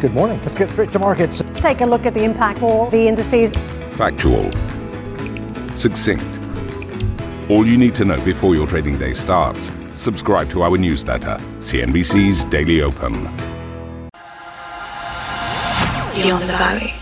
Good morning. Let's get straight to markets. Take a look at the impact for the indices. Factual. Succinct. All you need to know before your trading day starts. Subscribe to our newsletter, CNBC's Daily Open. Beyond the Valley.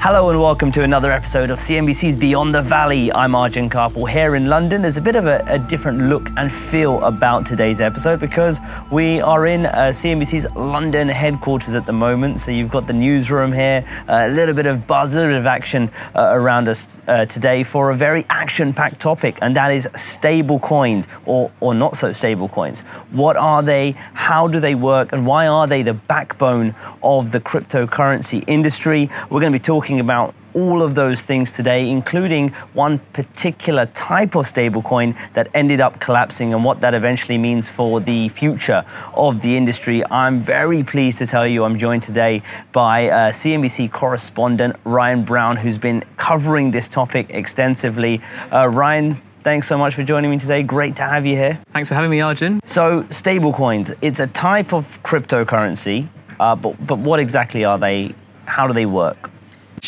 Hello and welcome to another episode of CNBC's Beyond the Valley. I'm Arjun Kharpal here in London. There's a bit of a, a, different look and feel about today's episode because we are in uh, CNBC's London headquarters at the moment. So you've got the newsroom here, uh, a little bit of buzz, a little bit of action uh, around us uh, today for a very action-packed topic, and that is stable coins or, or not so stable coins. What are they? How do they work? And why are they the backbone of the cryptocurrency industry? We're going to be talking talking about all of those things today, including one particular type of stablecoin that ended up collapsing and what that eventually means for the future of the industry. I'm very pleased to tell you I'm joined today by uh, CNBC correspondent Ryan Brown, who's been covering this topic extensively. Uh, Ryan, Thanks so much for joining me today. Great to have you here. Thanks for having me, Arjun. So, stablecoins, it's a type of cryptocurrency, uh, but, but what exactly are they? How do they work?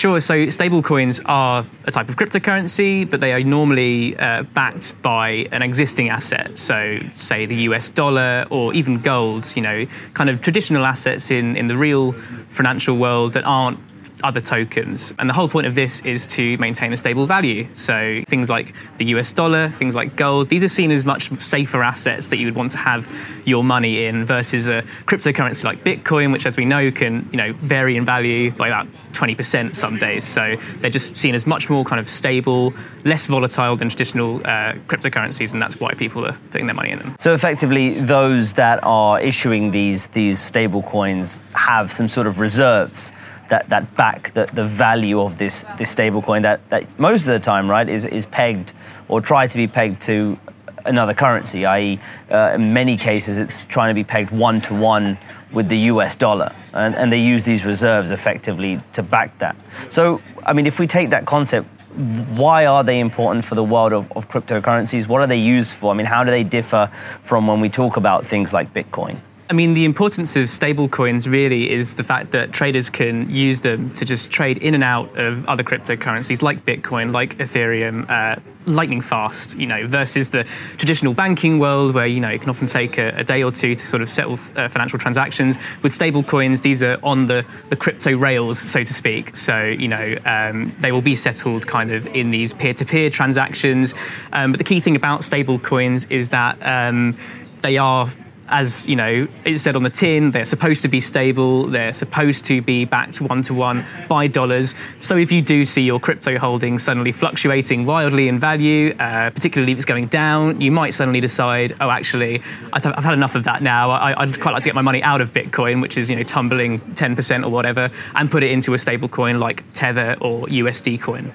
Sure. So stablecoins are a type of cryptocurrency, but they are normally uh, backed by an existing asset. So, say the US dollar or even gold, you know, kind of traditional assets in, in the real financial world that aren't other tokens. And the whole point of this is to maintain a stable value. So things like the US dollar, things like gold, these are seen as much safer assets that you would want to have your money in versus a cryptocurrency like Bitcoin, which as we know can, you know, vary in value by about 20% some days. So they're just seen as much more kind of stable, less volatile than traditional uh, cryptocurrencies, and that's why people are putting their money in them. So effectively, those that are issuing these these stable coins have some sort of reserves that, that back the, the value of this this stablecoin that, that most of the time, right, is, is pegged or tried to be pegged to another currency, i.e., uh, in many cases, it's trying to be pegged one to one with the US dollar. And, and they use these reserves effectively to back that. So, I mean, if we take that concept, why are they important for the world of, of cryptocurrencies? What are they used for? I mean, how do they differ from when we talk about things like Bitcoin? I mean, the importance of stablecoins really is the fact that traders can use them to just trade in and out of other cryptocurrencies like Bitcoin, like Ethereum, uh, lightning fast, you know, versus the traditional banking world where, you know, it can often take a, a day or two to sort of settle uh, financial transactions. With stablecoins, these are on the, the crypto rails, so to speak. So, you know, um, they will be settled kind of in these peer to peer transactions. Um, but the key thing about stablecoins is that um, they are as you know, it said on the tin, they're supposed to be stable. They're supposed to be backed one to one by dollars. So if you do see your crypto holdings suddenly fluctuating wildly in value, uh, particularly if it's going down, you might suddenly decide, oh, actually, I've, I've had enough of that now. I, would quite like to get my money out of Bitcoin, which is you know tumbling 10% or whatever, and put it into a stable coin like Tether or USD coin.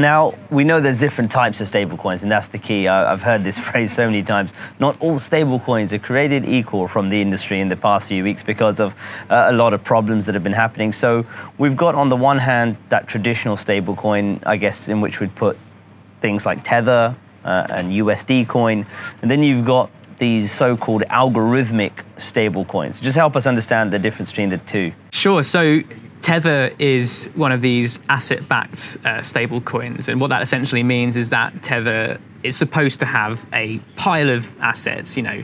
Now, we know there's different types of stablecoins, and that's the key. I've heard this phrase so many times. Not all stablecoins are created equal from the industry in the past few weeks because of uh, a lot of problems that have been happening. So, we've got on the one hand that traditional stablecoin, I guess, in which we'd put things like Tether uh, and USD coin, and then you've got these so-called algorithmic stablecoins. Just help us understand the difference between the two. Sure. So Tether is one of these asset backed uh, stable coins. And what that essentially means is that Tether is supposed to have a pile of assets, you know,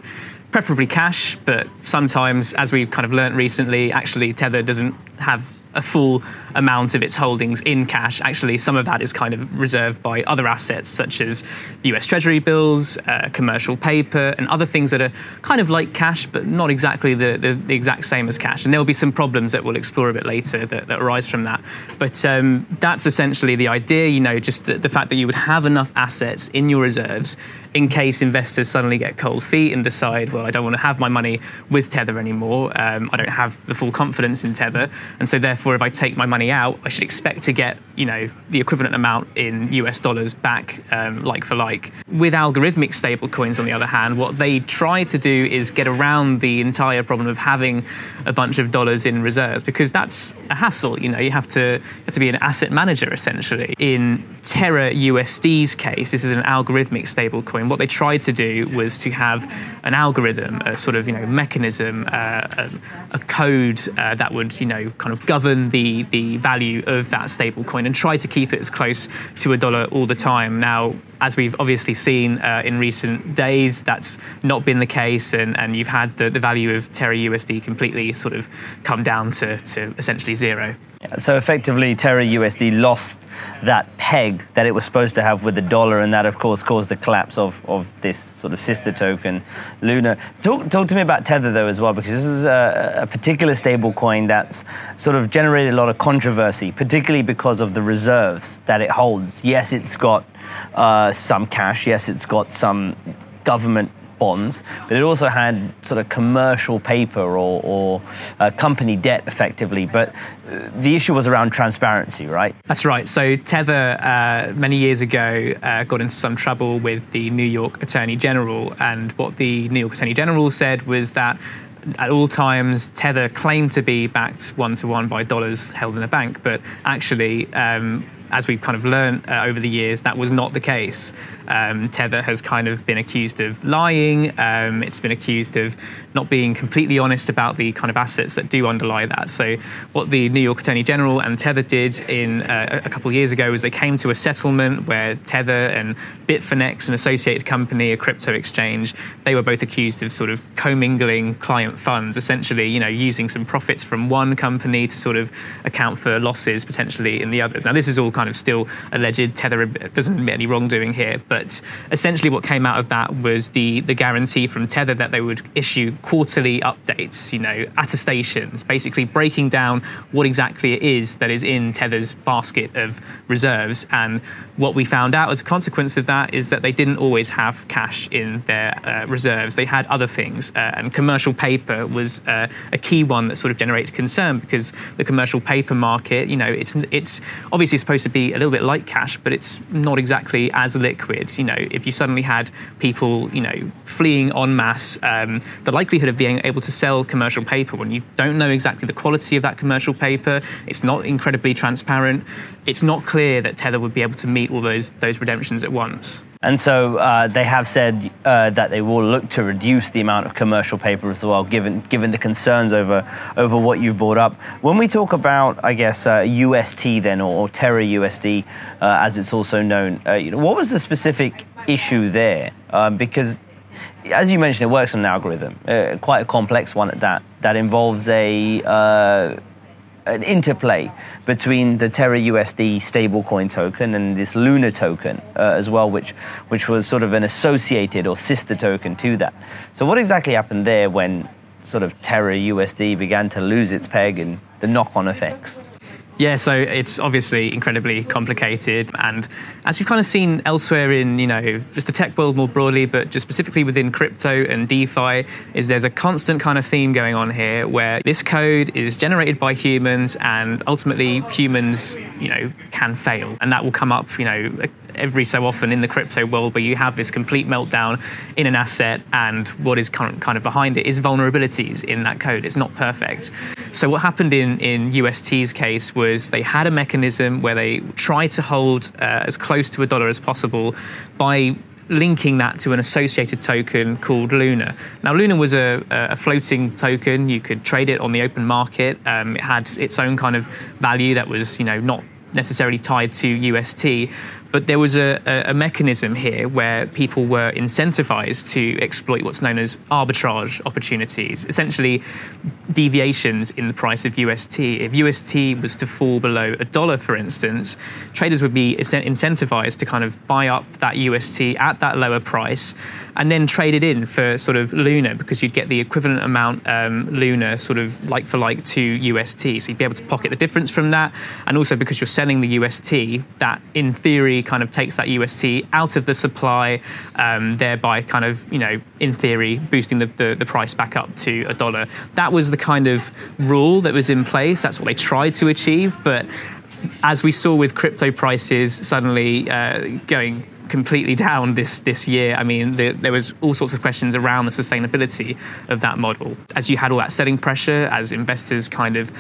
preferably cash, but sometimes, as we've kind of learned recently, actually Tether doesn't have a full amount of its holdings in cash. Actually, some of that is kind of reserved by other assets such as US Treasury bills, uh, commercial paper, and other things that are kind of like cash, but not exactly the, the, the, exact same as cash. And there will be some problems that we'll explore a bit later that, that arise from that. But um, that's essentially the idea, you know, just the, the fact that you would have enough assets in your reserves in case investors suddenly get cold feet and decide, well, I don't want to have my money with Tether anymore. Um, I don't have the full confidence in Tether. And so, therefore, if I take my money out, I should expect to get, you know, the equivalent amount in US dollars back, um, like for like. With algorithmic stablecoins, on the other hand, what they try to do is get around the entire problem of having a bunch of dollars in reserves because that's a hassle. You know, you have to, you have to be an asset manager essentially. In Terra USD's case, this is an algorithmic stablecoin what they tried to do was to have an algorithm, a sort of you know mechanism, uh, a, a, code uh, that would you know kind of govern the the value of that stable coin and try to keep it as close to a dollar all the time. Now, as we've obviously seen uh, in recent days, that's not been the case, and, and you've had the, the value of Terra USD completely sort of come down to, to essentially zero. So effectively, Terra USD lost that peg that it was supposed to have with the dollar, and that, of course, caused the collapse of, of this sort of sister token, Luna. Talk, talk to me about Tether, though, as well, because this is a, a particular stable coin that's sort of generated a lot of controversy, particularly because of the reserves that it holds. Yes, it's got uh, some cash, yes, it's got some government bonds, but it also had sort of commercial paper or, or uh, company debt effectively. But uh, the issue was around transparency, right? That's right. So Tether, uh, many years ago, uh, got into some trouble with the New York Attorney General. And what the New York Attorney General said was that at all times, Tether claimed to be backed one to one by dollars held in a bank, but actually, um, as we've kind of learned uh, over the years, that was not the case. Um, Tether has kind of been accused of lying. Um, it's been accused of not being completely honest about the kind of assets that do underlie that. So, what the New York Attorney General and Tether did in uh, a couple of years ago was they came to a settlement where Tether and Bitfinex, an associated company, a crypto exchange, they were both accused of sort of commingling client funds, essentially, you know, using some profits from one company to sort of account for losses potentially in the others. Now, this is all kind of still alleged. Tether doesn't admit any wrongdoing here, but essentially what came out of that was the the guarantee from Tether that they would issue quarterly updates, you know, attestations, basically breaking down what exactly it is that is in Tether's basket of reserves. And what we found out as a consequence of that is that they didn't always have cash in their uh, reserves. They had other things, uh, and commercial paper was uh, a key one that sort of generated concern because the commercial paper market, you know, it's it's obviously supposed to be a little bit like cash, but it's not exactly as liquid. You know, if you suddenly had people, you know, fleeing en masse, um, the likelihood of being able to sell commercial paper when you don't know exactly the quality of that commercial paper, it's not incredibly transparent. It's not clear that Tether would be able to meet all those those redemptions at once. And so uh, they have said uh, that they will look to reduce the amount of commercial paper as well, given given the concerns over over what you've brought up. When we talk about, I guess, uh, UST then or, or Terra USD, uh, as it's also known, uh, you know, what was the specific issue there? Um, because as you mentioned, it works on an algorithm, uh, quite a complex one at that, that involves a an interplay between the Terra USD stablecoin token and this Luna token uh, as well, which which was sort of an associated or sister token to that. So what exactly happened there when sort of Terra USD began to lose its peg and the knock-on effects? Yeah, so it's obviously incredibly complicated, and as we've kind of seen elsewhere in you know just the tech world more broadly, but just specifically within crypto and DeFi, is there's a constant kind of theme going on here where this code is generated by humans, and ultimately humans you know can fail, and that will come up you know every so often in the crypto world where you have this complete meltdown in an asset and what is kind of behind it is vulnerabilities in that code. It's not perfect. So what happened in, in UST's case was they had a mechanism where they tried to hold uh, as close to a dollar as possible by linking that to an associated token called Luna. Now, Luna was a, a floating token. You could trade it on the open market. Um, it had its own kind of value that was, you know, not necessarily tied to UST. But there was a, a, mechanism here where people were incentivized to exploit what's known as arbitrage opportunities, essentially deviations in the price of UST. If UST was to fall below a dollar, for instance, traders would be incentivized to kind of buy up that UST at that lower price and then trade it in for sort of Luna because you'd get the equivalent amount um, Luna sort of like for like to UST. So you'd be able to pocket the difference from that. And also because you're selling the UST, that in theory kind of takes that UST out of the supply, um, thereby kind of, you know, in theory, boosting the, the, the price back up to a dollar. That was the kind of rule that was in place. That's what they tried to achieve. But as we saw with crypto prices suddenly uh, going completely down this this year. I mean, the, there was all sorts of questions around the sustainability of that model. As you had all that selling pressure, as investors kind of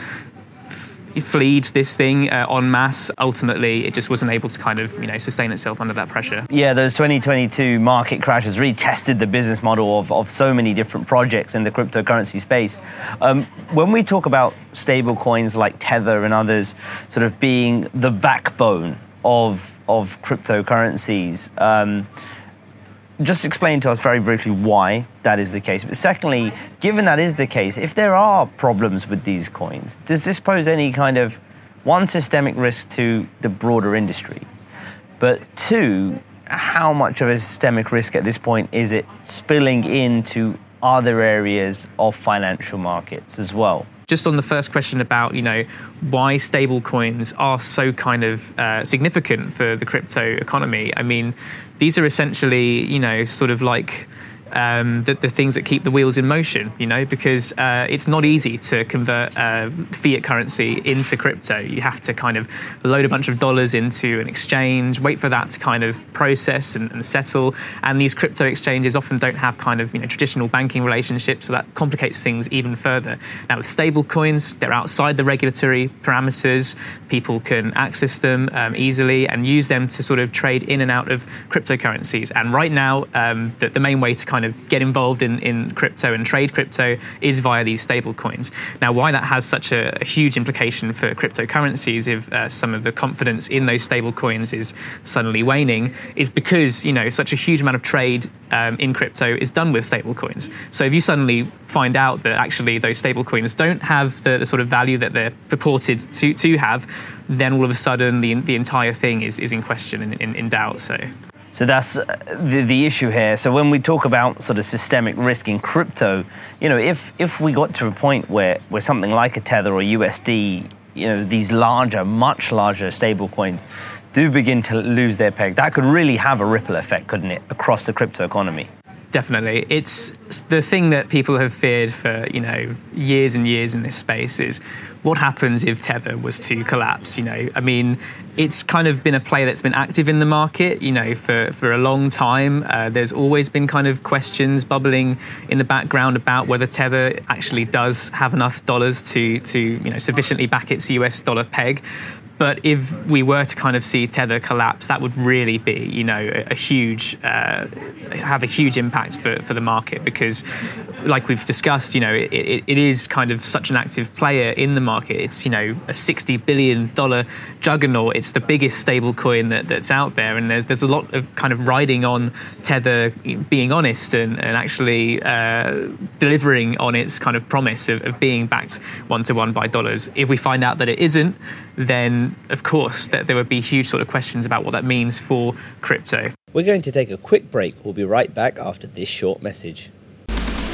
fleed this thing uh, en masse. Ultimately, it just wasn't able to kind of you know sustain itself under that pressure. Yeah, those 2022 market crashes really tested the business model of, of so many different projects in the cryptocurrency space. Um, when we talk about stable coins like Tether and others sort of being the backbone of, of cryptocurrencies, um, just explain to us very briefly why that is the case. But secondly, given that is the case, if there are problems with these coins, does this pose any kind of one systemic risk to the broader industry? But two, how much of a systemic risk at this point is it spilling into other areas of financial markets as well? Just on the first question about you know why stable coins are so kind of uh, significant for the crypto economy i mean these are essentially you know sort of like um, the, the, things that keep the wheels in motion, you know, because uh, it's not easy to convert uh, fiat currency into crypto. You have to kind of load a bunch of dollars into an exchange, wait for that to kind of process and, and settle. And these crypto exchanges often don't have kind of you know traditional banking relationships, so that complicates things even further. Now with stable coins, they're outside the regulatory parameters. People can access them um, easily and use them to sort of trade in and out of cryptocurrencies. And right now, um, the, the main way to kind kind of get involved in, in crypto and trade crypto is via these stable coins. Now, why that has such a, a huge implication for cryptocurrencies if uh, some of the confidence in those stable coins is suddenly waning is because, you know, such a huge amount of trade um, in crypto is done with stable coins. So if you suddenly find out that actually those stable coins don't have the, the sort of value that they're purported to, to have, then all of a sudden the, the entire thing is, is in question and in, in doubt. So so that's uh, the, the issue here. So when we talk about sort of systemic risk in crypto, you know, if, if we got to a point where, where something like a Tether or USD, you know, these larger, much larger stable coins do begin to lose their peg, that could really have a ripple effect, couldn't it, across the crypto economy? Definitely. It's the thing that people have feared for, you know, years and years in this space is what happens if Tether was to collapse, you know? I mean, it's kind of been a play that's been active in the market, you know, for, for a long time. Uh, there's always been kind of questions bubbling in the background about whether Tether actually does have enough dollars to, to you know, sufficiently back its US dollar peg. But if we were to kind of see Tether collapse, that would really be, you know, a, huge, uh, have a huge impact for, for the market because, like we've discussed, you know, it, it, it is kind of such an active player in the market. It's, you know, a $60 billion juggernaut. It's the biggest stable coin that, that's out there. And there's, there's a lot of kind of riding on Tether being honest and, and actually uh, delivering on its kind of promise of, of being backed one to one by dollars. If we find out that it isn't, then of course that there would be huge sort of questions about what that means for crypto. We're going to take a quick break. We'll be right back after this short message.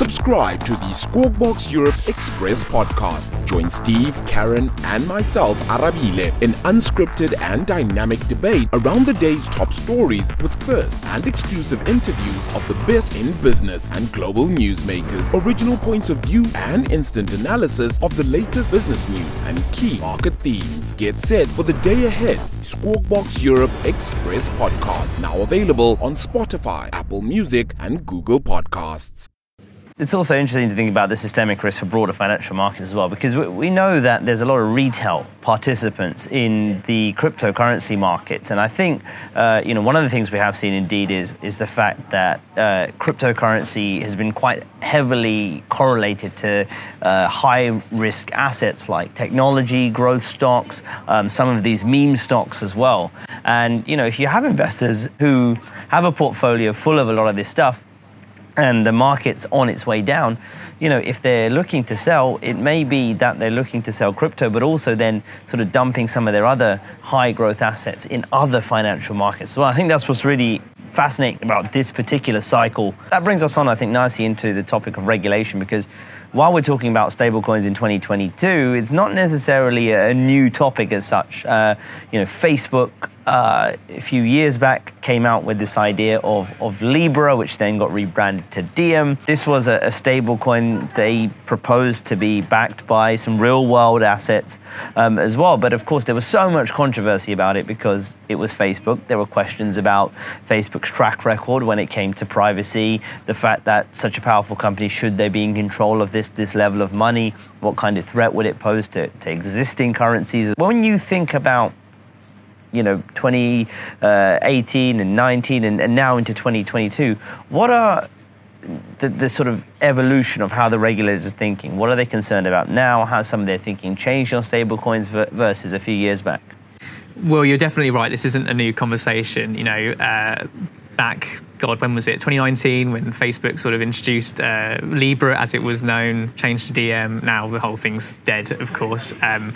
Subscribe to the Squawkbox Europe Express podcast. Join Steve, Karen, and myself, Arabile, in unscripted and dynamic debate around the day's top stories with first and exclusive interviews of the best in business and global newsmakers, original points of view, and instant analysis of the latest business news and key market themes. Get set for the day ahead. Squawkbox Europe Express podcast now available on Spotify, Apple Music, and Google Podcasts. It's also interesting to think about the systemic risk for broader financial markets as well, because we know that there's a lot of retail participants in the cryptocurrency markets, and I think uh, you know one of the things we have seen indeed is is the fact that uh, cryptocurrency has been quite heavily correlated to uh, high risk assets like technology, growth stocks, um, some of these meme stocks as well. And you know if you have investors who have a portfolio full of a lot of this stuff and the market's on its way down, you know, if they're looking to sell, it may be that they're looking to sell crypto, but also then sort of dumping some of their other high growth assets in other financial markets. So I think that's what's really fascinating about this particular cycle. That brings us on, I think, nicely into the topic of regulation because while we're talking about stablecoins in 2022, it's not necessarily a new topic as such. Uh, you know, Facebook uh, a few years back came out with this idea of, of Libra, which then got rebranded to Diem. This was a, a stable coin they proposed to be backed by some real world assets um, as well. But of course, there was so much controversy about it because it was Facebook. There were questions about Facebook's track record when it came to privacy, the fact that such a powerful company, should they be in control of this, this level of money? What kind of threat would it pose to, to existing currencies? When you think about you know 2018 and 19 and, and now into 2022 what are the, the, sort of evolution of how the regulators are thinking? What are they concerned about now? How some of their thinking changed on stablecoins versus a few years back? Well you're definitely right. This isn't a new conversation. You know uh, back god when was it? 2019 when facebook sort of introduced uh, libra as it was known changed to Diem. now the whole thing's dead of course. Um,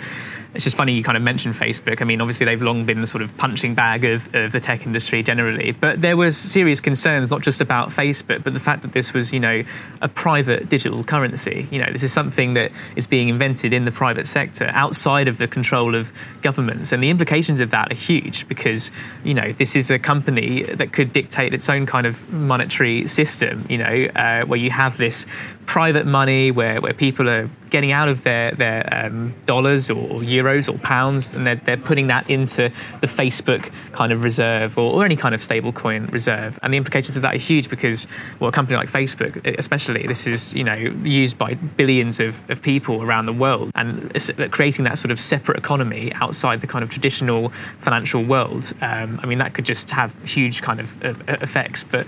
it's just funny you kind of mentioned Facebook. I mean, obviously they've long been the sort of punching bag of, of the tech industry generally, but there was serious concerns not just about Facebook, but the fact that this was, you know, a private digital currency. You know, this is something that is being invented in the private sector outside of the control of governments, and the implications of that are huge because, you know, this is a company that could dictate its own kind of monetary system. You know, uh, where you have this private money where, where people are getting out of their, their um, dollars or, euros or pounds and they're, they're putting that into the Facebook kind of reserve or, or any kind of stablecoin reserve. And the implications of that are huge because, well, a company like Facebook, especially, this is, you know, used by billions of, of people around the world and creating that sort of separate economy outside the kind of traditional financial world. Um, I mean, that could just have huge kind of, of effects. But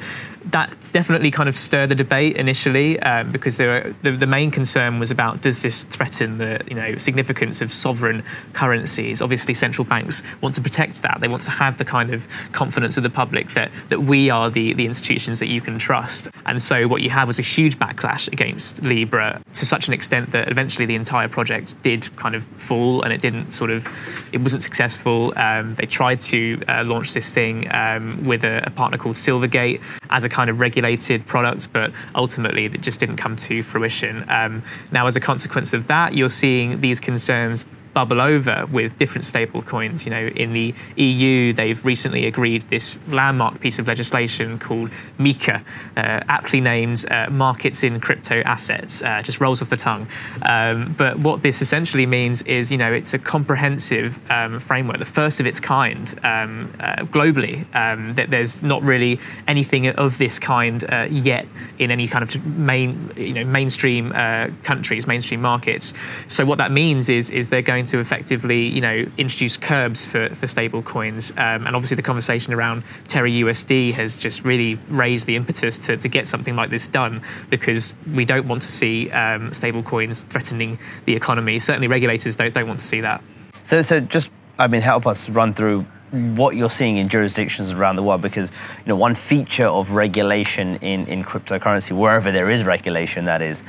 that definitely kind of stirred the debate initially um, because the, the main concern was about does this threaten the you know significance of sovereign currencies? Obviously, central banks want to protect that. They want to have the kind of confidence of the public that that we are the the institutions that you can trust. And so what you had was a huge backlash against Libra to such an extent that eventually the entire project did kind of fall and it didn't sort of it wasn't successful. Um, they tried to uh, launch this thing um, with a, a partner called Silvergate as a kind of regulated product, but ultimately it just didn't come to fruition. Um, now, as a consequence of that, you're seeing these concerns bubble over with different stable coins. You know, in the EU, they've recently agreed this landmark piece of legislation called MiCA, uh, aptly named uh, Markets in Crypto Assets. Uh, just rolls off the tongue. Um, but what this essentially means is, you know, it's a comprehensive um, framework, the first of its kind um, uh, globally. Um, that there's not really anything of this kind uh, yet in any kind of main, you know, mainstream uh, countries, mainstream markets. So what that means is, is they're going to effectively, you know, introduce curbs for, for stable coins. Um, and obviously the conversation around Terra USD has just really raised the impetus to, to get something like this done because we don't want to see um, stable coins threatening the economy. Certainly regulators don't, don't want to see that. So, so just, I mean, help us run through what you're seeing in jurisdictions around the world because you know one feature of regulation in, in cryptocurrency wherever there is regulation that is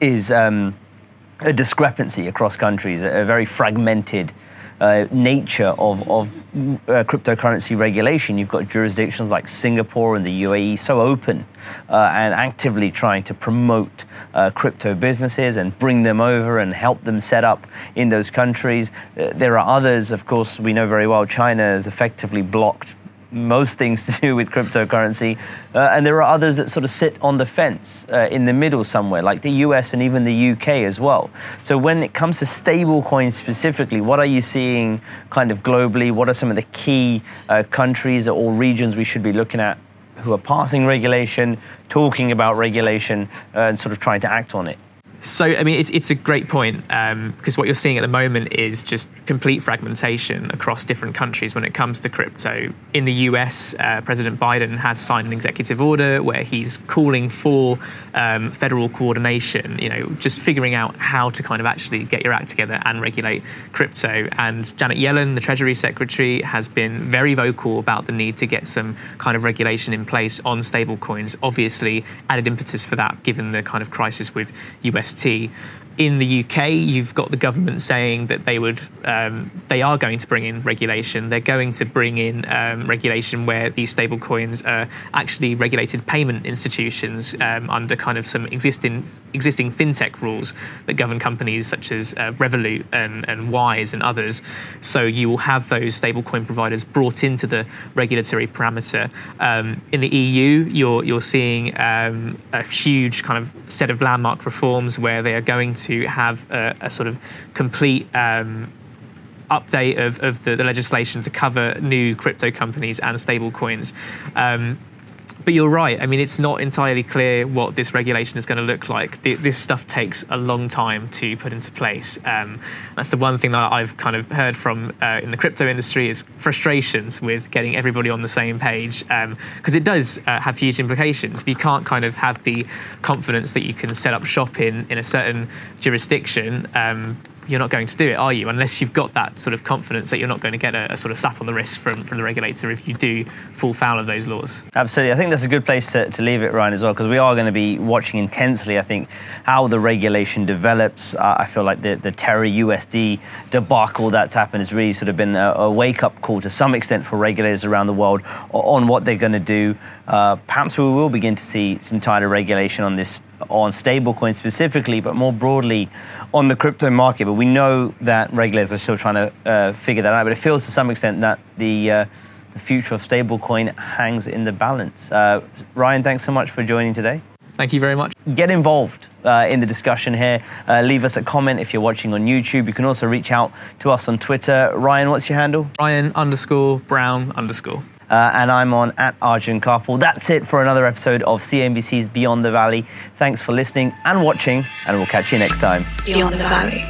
is um, a discrepancy across countries, a, very fragmented uh, nature of, of uh, cryptocurrency regulation. You've got jurisdictions like Singapore and the UAE so open uh, and actively trying to promote uh, crypto businesses and bring them over and help them set up in those countries. Uh, there are others, of course, we know very well China has effectively blocked most things to do with cryptocurrency. Uh, and there are others that sort of sit on the fence uh, in the middle somewhere, like the US and even the UK as well. So when it comes to stablecoins specifically, what are you seeing kind of globally? What are some of the key uh, countries or regions we should be looking at who are passing regulation, talking about regulation, and sort of trying to act on it? So, I mean, it's, it's a great point um, because what you're seeing at the moment is just complete fragmentation across different countries when it comes to crypto. In the US, uh, President Biden has signed an executive order where he's calling for um, federal coordination, you know, just figuring out how to kind of actually get your act together and regulate crypto. And Janet Yellen, the Treasury Secretary, has been very vocal about the need to get some kind of regulation in place on stablecoins. Obviously, added impetus for that given the kind of crisis with US entity in the UK, you've got the government saying that they would, um, they are going to bring in regulation. They're going to bring in um, regulation where these stablecoins are actually regulated payment institutions um, under kind of some existing existing fintech rules that govern companies such as uh, Revolut and, and Wise and others. So you will have those stablecoin providers brought into the regulatory parameter. Um, in the EU, you're you're seeing um, a huge kind of set of landmark reforms where they are going to to have a, a sort of complete um, update of, of the, the, legislation to cover new crypto companies and stable coins. Um, but you're right. I mean, it's not entirely clear what this regulation is going to look like. The, this stuff takes a long time to put into place. Um, that's the one thing that I've kind of heard from uh, in the crypto industry is frustrations with getting everybody on the same page because um, it does uh, have huge implications. You can't kind of have the confidence that you can set up shop in in a certain jurisdiction um, you're not going to do it, are you? Unless you've got that sort of confidence that you're not going to get a, a, sort of slap on the wrist from, from the regulator if you do fall foul of those laws. Absolutely. I think that's a good place to, to leave it, Ryan, as well, because we are going to be watching intensely, I think, how the regulation develops. Uh, I feel like the, the Terra USD debacle that's happened has really sort of been a, a wake up call to some extent for regulators around the world on what they're going to do. Uh, perhaps we will begin to see some tighter regulation on this on stablecoins specifically, but more broadly on the crypto market. But we know that regulators are still trying to uh, figure that out. But it feels to some extent that the, uh, the future of stablecoin hangs in the balance. Uh, Ryan, thanks so much for joining today. Thank you very much. Get involved uh, in the discussion here. Uh, leave us a comment if you're watching on YouTube. You can also reach out to us on Twitter. Ryan, what's your handle? Ryan underscore Brown underscore. Uh, and I'm on at Arjun Kharpal. That's it for another episode of CNBC's Beyond the Valley. Thanks for listening and watching, and we'll catch you next time. Beyond the Valley.